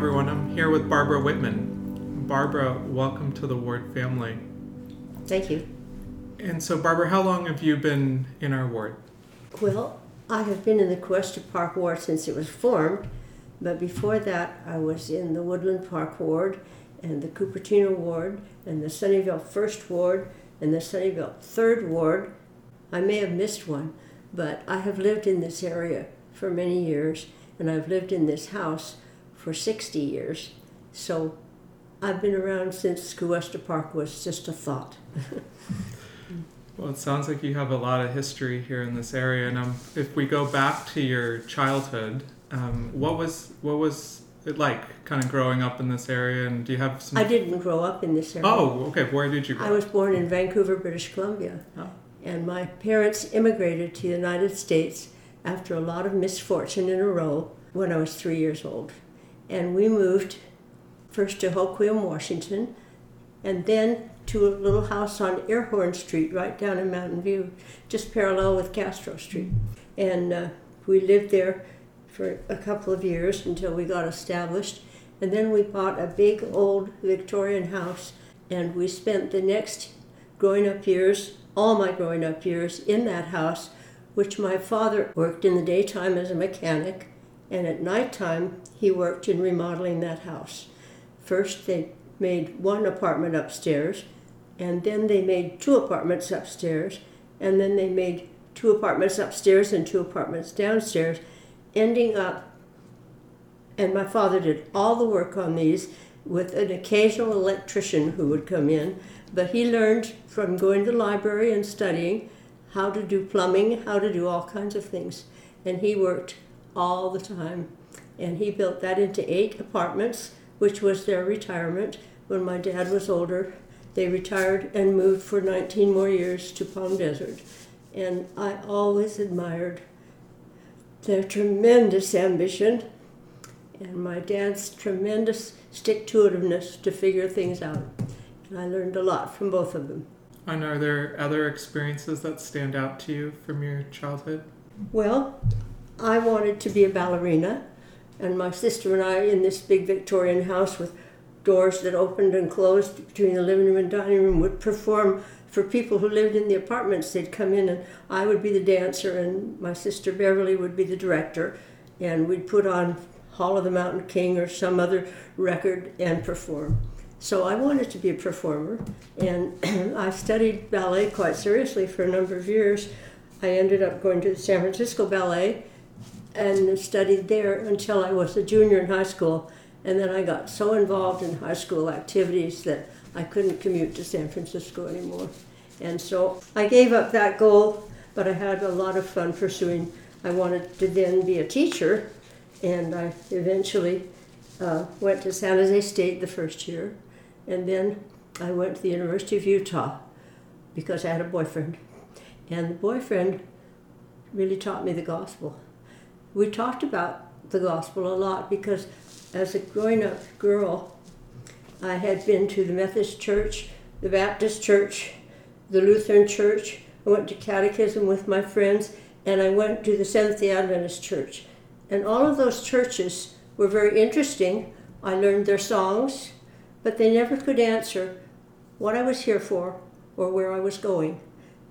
everyone. I'm here with Barbara Whitman. Barbara, welcome to the ward family. Thank you. And so, Barbara, how long have you been in our ward? Well, I have been in the Cuesta Park ward since it was formed, but before that, I was in the Woodland Park ward and the Cupertino ward and the Sunnyvale First ward and the Sunnyvale Third ward. I may have missed one, but I have lived in this area for many years and I've lived in this house for 60 years. So I've been around since Cuesta Park was just a thought. well, it sounds like you have a lot of history here in this area. And um, if we go back to your childhood, um, what was what was it like, kind of growing up in this area? And do you have some? I didn't grow up in this area. Oh, okay. Where did you grow? I was born in Vancouver, British Columbia, oh. and my parents immigrated to the United States after a lot of misfortune in a row when I was three years old and we moved first to Hoquiam, Washington, and then to a little house on Airhorn Street, right down in Mountain View, just parallel with Castro Street. And uh, we lived there for a couple of years until we got established. And then we bought a big old Victorian house, and we spent the next growing up years, all my growing up years, in that house, which my father worked in the daytime as a mechanic and at nighttime he worked in remodeling that house. First, they made one apartment upstairs, and then they made two apartments upstairs, and then they made two apartments upstairs and two apartments downstairs, ending up. And my father did all the work on these with an occasional electrician who would come in, but he learned from going to the library and studying how to do plumbing, how to do all kinds of things. And he worked all the time. And he built that into eight apartments, which was their retirement. When my dad was older, they retired and moved for 19 more years to Palm Desert. And I always admired their tremendous ambition and my dad's tremendous stick to itiveness to figure things out. And I learned a lot from both of them. And are there other experiences that stand out to you from your childhood? Well, I wanted to be a ballerina, and my sister and I, in this big Victorian house with doors that opened and closed between the living room and dining room, would perform for people who lived in the apartments. They'd come in, and I would be the dancer, and my sister Beverly would be the director, and we'd put on Hall of the Mountain King or some other record and perform. So I wanted to be a performer, and I studied ballet quite seriously for a number of years. I ended up going to the San Francisco Ballet and studied there until I was a junior in high school. And then I got so involved in high school activities that I couldn't commute to San Francisco anymore. And so I gave up that goal, but I had a lot of fun pursuing. I wanted to then be a teacher, and I eventually uh, went to San Jose State the first year, and then I went to the University of Utah because I had a boyfriend. And the boyfriend really taught me the gospel we talked about the gospel a lot because as a growing up girl, I had been to the Methodist Church, the Baptist Church, the Lutheran Church. I went to catechism with my friends, and I went to the Seventh day Adventist Church. And all of those churches were very interesting. I learned their songs, but they never could answer what I was here for or where I was going.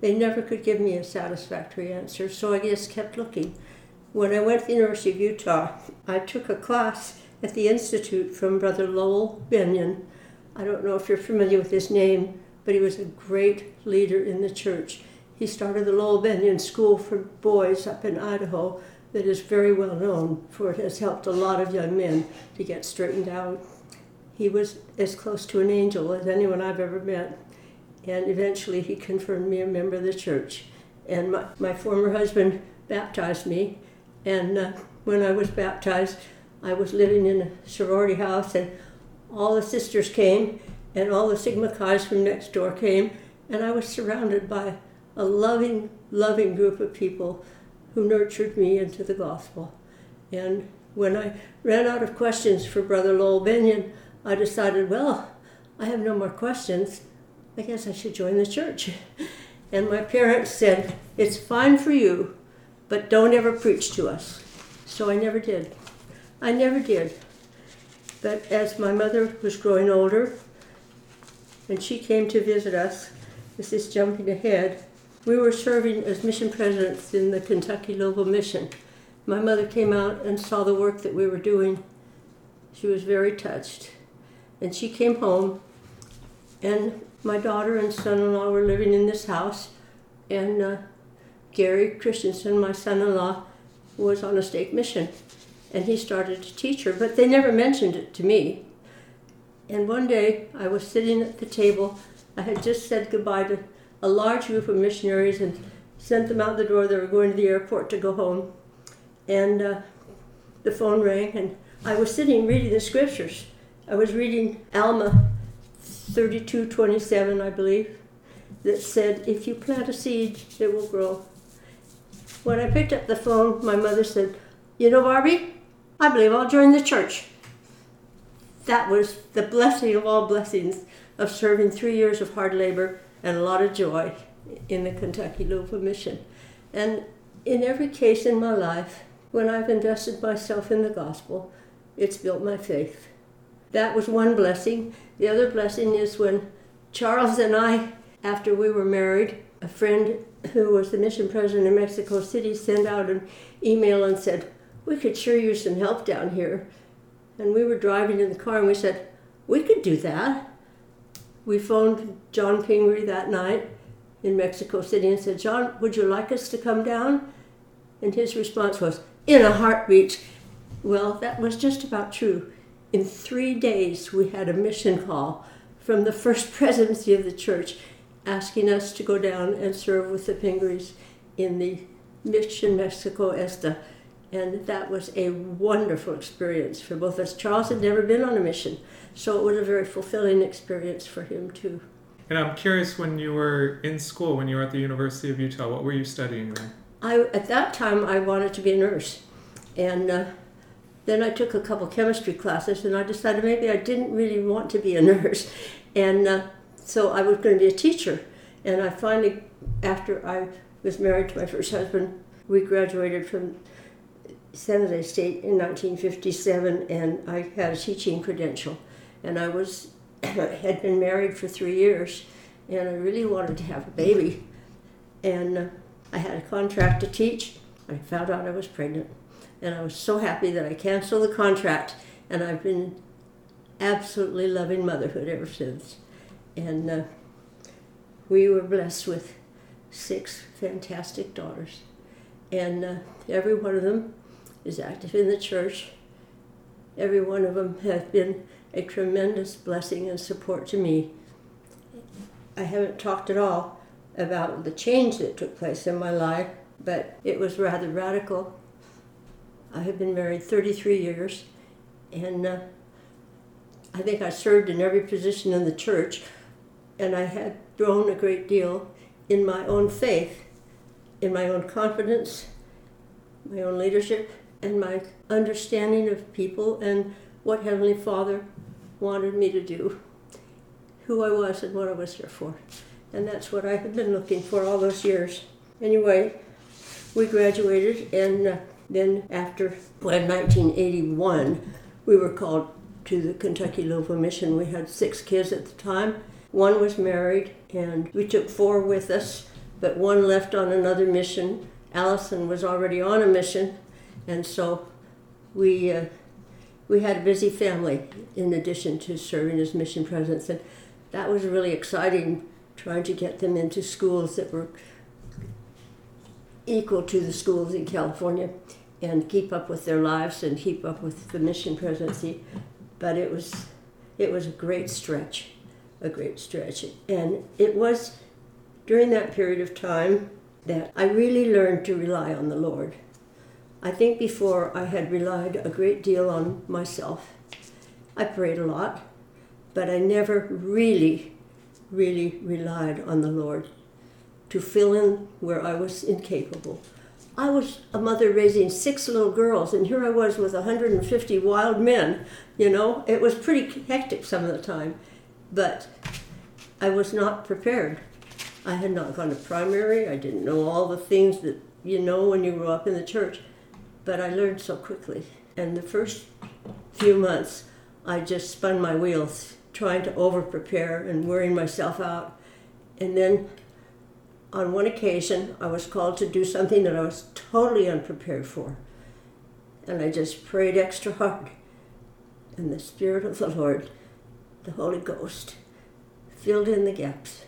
They never could give me a satisfactory answer, so I just kept looking. When I went to the University of Utah, I took a class at the Institute from Brother Lowell Bennion. I don't know if you're familiar with his name, but he was a great leader in the church. He started the Lowell Bennion School for Boys up in Idaho that is very well known for it has helped a lot of young men to get straightened out. He was as close to an angel as anyone I've ever met. And eventually he confirmed me a member of the church. And my, my former husband baptized me and uh, when I was baptized, I was living in a sorority house, and all the sisters came, and all the Sigma Chi's from next door came, and I was surrounded by a loving, loving group of people who nurtured me into the gospel. And when I ran out of questions for Brother Lowell Bennion, I decided, well, I have no more questions. I guess I should join the church. And my parents said, It's fine for you, but don't ever preach to us. So I never did. I never did. But as my mother was growing older, and she came to visit us, this is jumping ahead, we were serving as mission presidents in the Kentucky Louisville Mission. My mother came out and saw the work that we were doing. She was very touched. And she came home, and my daughter and son in law were living in this house, and uh, Gary Christensen, my son in law, was on a state mission. And he started to teach her, but they never mentioned it to me. And one day I was sitting at the table. I had just said goodbye to a large group of missionaries and sent them out the door. They were going to the airport to go home. And uh, the phone rang, and I was sitting reading the scriptures. I was reading Alma 32:27, I believe, that said, "If you plant a seed, it will grow." When I picked up the phone, my mother said, "You know, Barbie, I believe I'll join the church." That was the blessing of all blessings of serving three years of hard labor and a lot of joy in the Kentucky Louisville Mission. And in every case in my life, when I've invested myself in the gospel, it's built my faith. That was one blessing. The other blessing is when Charles and I, after we were married, a friend who was the mission president in Mexico City sent out an email and said, We could sure use some help down here. And we were driving in the car and we said, We could do that. We phoned John Pingree that night in Mexico City and said, John, would you like us to come down? And his response was, In a heartbeat. Well, that was just about true. In three days, we had a mission call from the first presidency of the church asking us to go down and serve with the Pingrees in the Mission Mexico Este. And that was a wonderful experience for both of us. Charles had never been on a mission, so it was a very fulfilling experience for him too. And I'm curious when you were in school, when you were at the University of Utah, what were you studying there? I at that time I wanted to be a nurse, and uh, then I took a couple chemistry classes, and I decided maybe I didn't really want to be a nurse, and uh, so I was going to be a teacher. And I finally, after I was married to my first husband, we graduated from San Jose State in 1957, and I had a teaching credential. And I was had been married for three years, and I really wanted to have a baby. And uh, I had a contract to teach. I found out I was pregnant, and I was so happy that I canceled the contract, and I've been absolutely loving motherhood ever since. And uh, we were blessed with six fantastic daughters, and uh, every one of them is active in the church. Every one of them has been a tremendous blessing and support to me. I haven't talked at all about the change that took place in my life, but it was rather radical. I have been married 33 years, and uh, I think I served in every position in the church, and I had grown a great deal in my own faith, in my own confidence, my own leadership, and my understanding of people and what Heavenly Father wanted me to do, who I was and what I was here for. And that's what I had been looking for all those years. Anyway, we graduated, and uh, then after well, 1981, we were called to the Kentucky Louisville Mission. We had six kids at the time. One was married, and we took four with us, but one left on another mission. Allison was already on a mission, and so we uh, we had a busy family in addition to serving as mission presidents, and that was really exciting. Trying to get them into schools that were equal to the schools in California, and keep up with their lives and keep up with the mission presidency. But it was it was a great stretch, a great stretch, and it was during that period of time that I really learned to rely on the Lord. I think before I had relied a great deal on myself. I prayed a lot, but I never really, really relied on the Lord to fill in where I was incapable. I was a mother raising six little girls, and here I was with 150 wild men. You know, it was pretty hectic some of the time, but I was not prepared. I had not gone to primary. I didn't know all the things that you know when you grow up in the church but I learned so quickly. And the first few months, I just spun my wheels, trying to over prepare and wearing myself out. And then on one occasion, I was called to do something that I was totally unprepared for. And I just prayed extra hard. And the Spirit of the Lord, the Holy Ghost, filled in the gaps.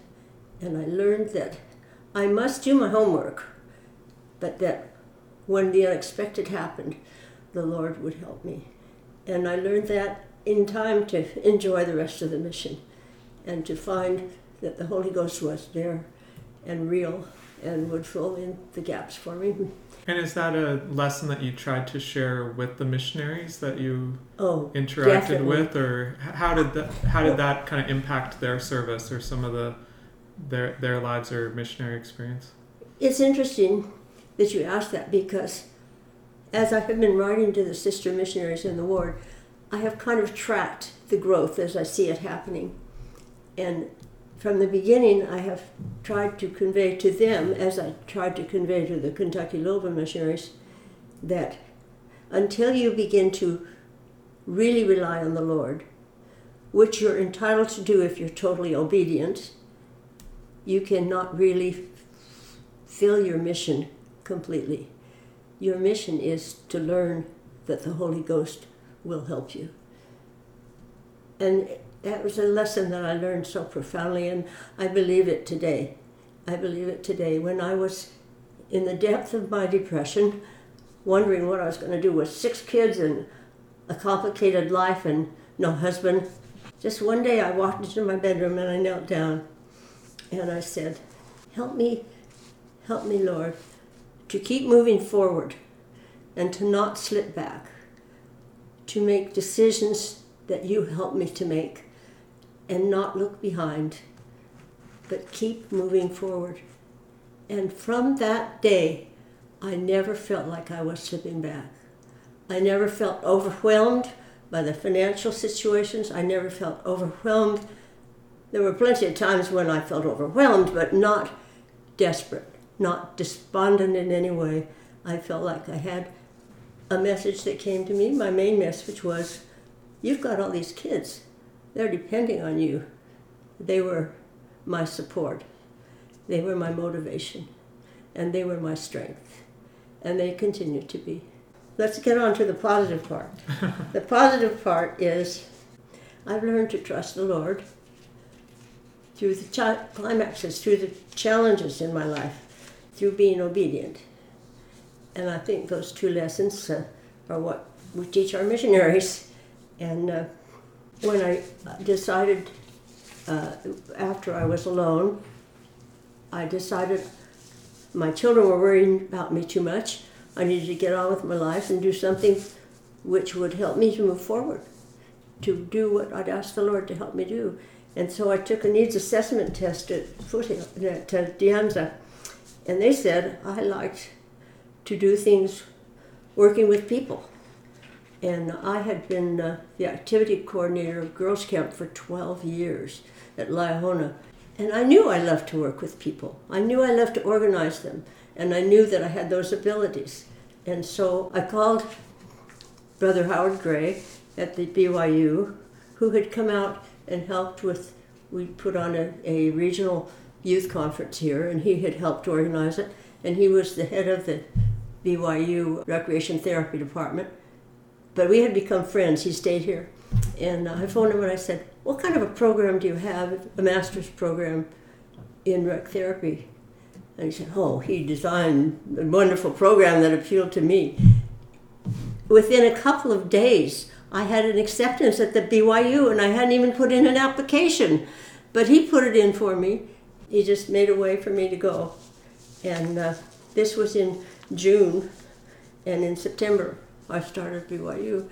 And I learned that I must do my homework, but that when the unexpected happened, the Lord would help me. And I learned that in time to enjoy the rest of the mission and to find that the Holy Ghost was there and real and would fill in the gaps for me. And is that a lesson that you tried to share with the missionaries that you Oh, interacted Definitely. with, or how did that how did that kind of impact their service or some of the their their lives or missionary experience? it's interesting that you ask that because as I have been writing to the sister missionaries in the ward, I have kind of tracked the growth as I see it happening. And from the beginning, I have tried to convey to them, as I tried to convey to the Kentucky Louisville missionaries, that until you begin to really rely on the Lord, which you're entitled to do if you're totally obedient, you cannot really fill your mission completely. Your mission is to learn that the Holy Ghost will help you. And that was a lesson that I learned so profoundly, and I believe it today. I believe it today. When I was in the depth of my depression, wondering what I was going to do with six kids and a complicated life and no husband, just one day I walked into my bedroom and I knelt down and I said, Help me, help me, Lord, to keep moving forward and to not slip back, to make decisions that you help me to make and not look behind, but keep moving forward. And from that day, I never felt like I was slipping back. I never felt overwhelmed by the financial situations. I never felt overwhelmed. There were plenty of times when I felt overwhelmed, but not desperate, not despondent in any way. I felt like I had a message that came to me. My main message was You've got all these kids, they're depending on you. They were my support, they were my motivation, and they were my strength, and they continue to be. Let's get on to the positive part. the positive part is I've learned to trust the Lord through the chi- climaxes, through the challenges in my life, through being obedient. And I think those two lessons uh, are what we teach our missionaries. And uh, when I decided, uh, after I was alone, I decided my children were worrying about me too much. I needed to get on with my life and do something which would help me to move forward, to do what I'd asked the Lord to help me do. And so I took a needs assessment test at Foothill, at uh, De Anza, and they said I liked to do things working with people. And I had been uh, the activity coordinator of Girls Camp for 12 years at Liahona. And I knew I loved to work with people. I knew I loved to organize them. And I knew that I had those abilities. And so I called Brother Howard Gray at the BYU, who had come out and helped with, we put on a, a regional youth conference here, and he had helped organize it. And he was the head of the BYU Recreation Therapy Department. But we had become friends. He stayed here. And I phoned him and I said, What kind of a program do you have, a master's program in rec therapy? And he said, Oh, he designed a wonderful program that appealed to me. Within a couple of days, I had an acceptance at the BYU and I hadn't even put in an application. But he put it in for me. He just made a way for me to go. And uh, this was in June. And in September, I started BYU.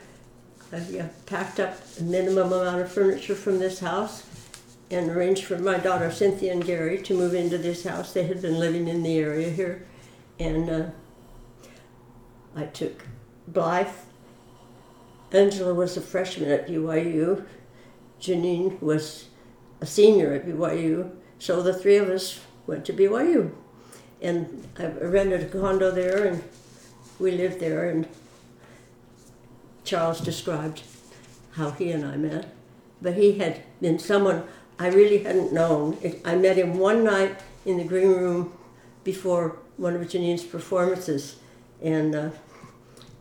I uh, packed up a minimum amount of furniture from this house and arranged for my daughter Cynthia and Gary to move into this house. They had been living in the area here. And uh, I took Blythe. Angela was a freshman at BYU. Janine was a senior at BYU. So the three of us went to BYU. And I rented a condo there and we lived there and Charles described how he and I met, but he had been someone I really hadn't known. It, I met him one night in the green room before one of Janine's performances, and uh,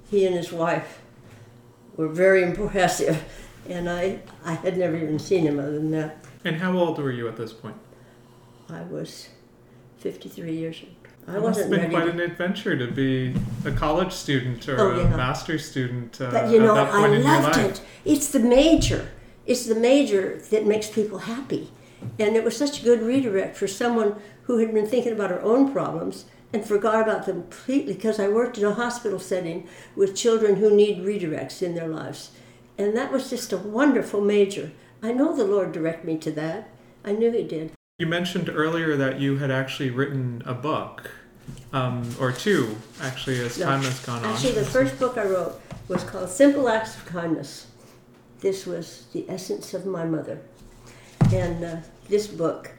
he and his wife were very impressive. And I, I had never even seen him other than that. And how old were you at this point? I was 53 years old. I It must have wasn't been quite an adventure to be a college student or Oh, a yeah. master's student uh, But you know, I point in your loved it. It's the major. It's the major that makes people happy. And it was such a good redirect for someone who had been thinking about her own problems and forgot about them completely because I worked in a hospital setting with children who need redirects in their lives. And that was just a wonderful major. I know the Lord directed me to that. I knew He did. You mentioned earlier that you had actually written a book, um, or two, actually, as No. time has gone on. Actually, the first book I wrote was called Simple Acts of Kindness. This was the essence of my mother. And uh, this book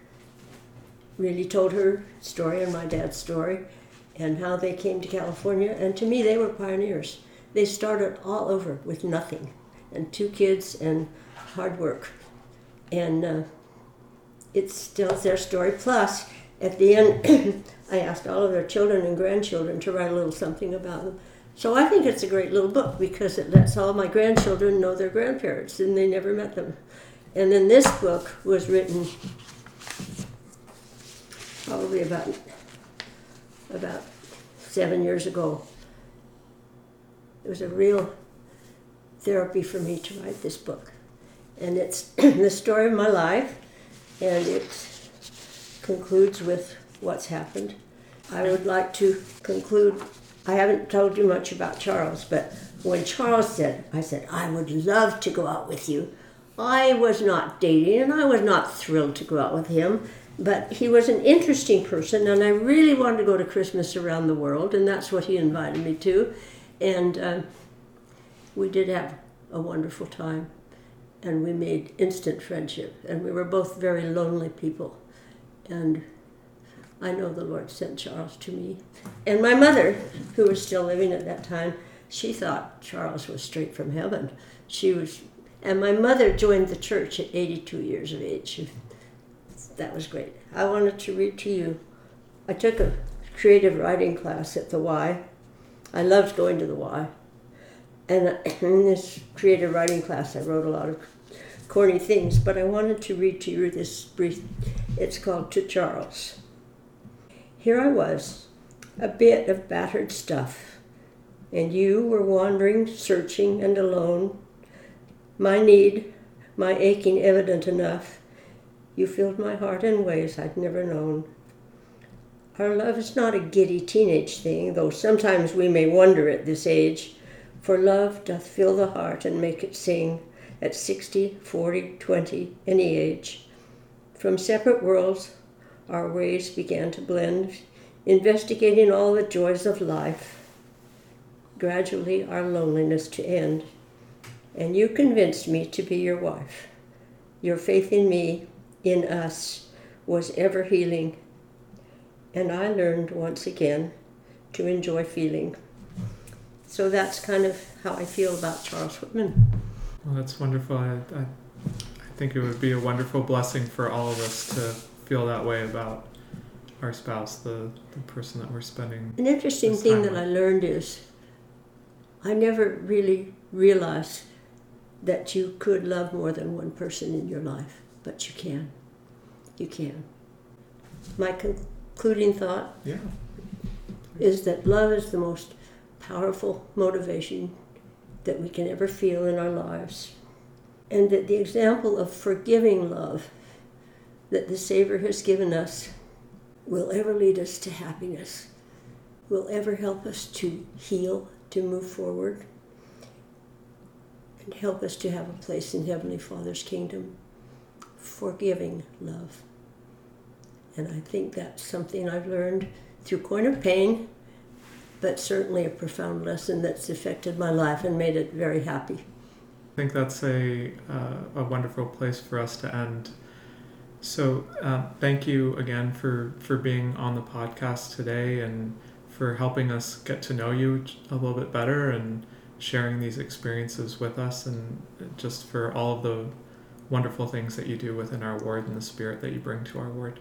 really told her story and my dad's story and how they came to California. And to me, they were pioneers. They started all over with nothing and two kids and hard work. And uh, it tells their story. Plus, at the end, I asked all of their children and grandchildren to write a little something about them. So I think it's a great little book because it lets all my grandchildren know their grandparents and they never met them. And then this book was written probably about about seven years ago. It was a real therapy for me to write this book. And it's the story of my life and it concludes with what's happened. I would like to conclude. I haven't told you much about Charles, but when Charles said, I said, I would love to go out with you, I was not dating and I was not thrilled to go out with him, but he was an interesting person and I really wanted to go to Christmas around the world, and that's what he invited me to. And uh, we did have a wonderful time and we made instant friendship and we were both very lonely people and i know the lord sent charles to me. And my mother who was still living at that time she thought charles was straight from heaven. She was and my mother joined the church at 82 years of age. That was great. I wanted to read to you. I took a creative writing class at the y. I loved going to the y. And in this creative writing class, I wrote a lot of corny things, but I wanted to read to you this brief. It's called To Charles. Here I was, a bit of battered stuff, and you were wandering, searching, and alone. My need, my aching evident enough. You filled my heart in ways I'd never known. Our love is not a giddy teenage thing, though sometimes we may wonder at this age. For love doth fill the heart and make it sing at sixty, forty, twenty, any age. From separate worlds, our ways began to blend, investigating all the joys of life. Gradually, our loneliness to end. And you convinced me to be your wife. Your faith in me, in us, was ever healing. And I learned once again to enjoy feeling. So that's kind of how I feel about Charles Whitman. Well, that's wonderful. I, I, think it would be a wonderful blessing for all of us to feel that way about our spouse, the, the person that we're spending. An interesting thing that with- I learned is I never really realized that you could love more than one person in your life, but you can. You can. My concluding thought Yeah. is that love is the most powerful motivation that we can ever feel in our lives. And that the example of forgiving love that the Savior has given us will ever lead us to happiness, will ever help us to heal, to move forward, and help us to have a place in Heavenly Father's kingdom. Forgiving love. And I think that's something I've learned through Coin of Pain but certainly a profound lesson that's affected my life and made it very happy. Think that's a, uh, a wonderful place for us to end. So, uh, thank you again for, for being on the podcast today and for helping us get to know you a little bit better and sharing these experiences with us and just for all of the wonderful things that you do within our ward and the spirit that you bring to our ward.